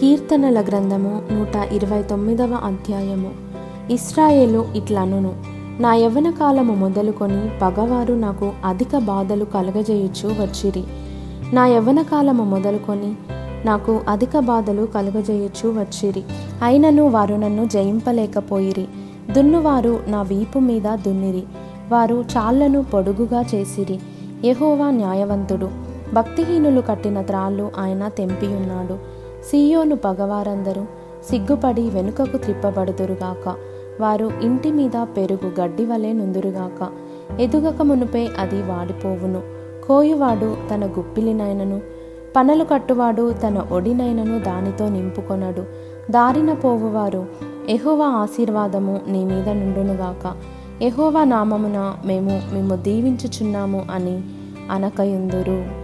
కీర్తనల గ్రంథము నూట ఇరవై తొమ్మిదవ అధ్యాయము. ఇస్రాయేలు ఇట్లనును నా యవ్వన కాలము మొదలుకొని పగవారు నాకు అధిక బాధలు కలగజేయుచు వచ్చిరి. నా యవ్వన కాలము మొదలుకొని నాకు అధిక బాధలు కలుగజేయచ్చు వచ్చిరి. అయినను వారు నన్ను జయింపలేకపోయిరి. దున్నువారు నా వీపు మీద దున్నిరి. వారు చాళ్ళను పొడుగుగా చేసిరి. యహోవా న్యాయవంతుడు. భక్తిహీనులు కట్టిన త్రాళ్ళు ఆయన తెంపియున్నాడు. సీయోను పగవారందరూ సిగ్గుపడి వెనుకకు త్రిప్పబడుదురుగాక. వారు ఇంటి మీద పెరుగు గడ్డి వలె నుందురుగాక. ఎదుగక మునుపే అది వాడిపోవును. కోయువాడు తన గుప్పిలినైనను పనలు కట్టువాడు తన ఒడినైనను దానితో నింపుకొనడు. దారిన పోవువారు ఎహోవా ఆశీర్వాదము నీ మీద నుండునుగాక. ఎహోవా నామమున మేము మేము దీవించుచున్నాము అని అనకయుందురు.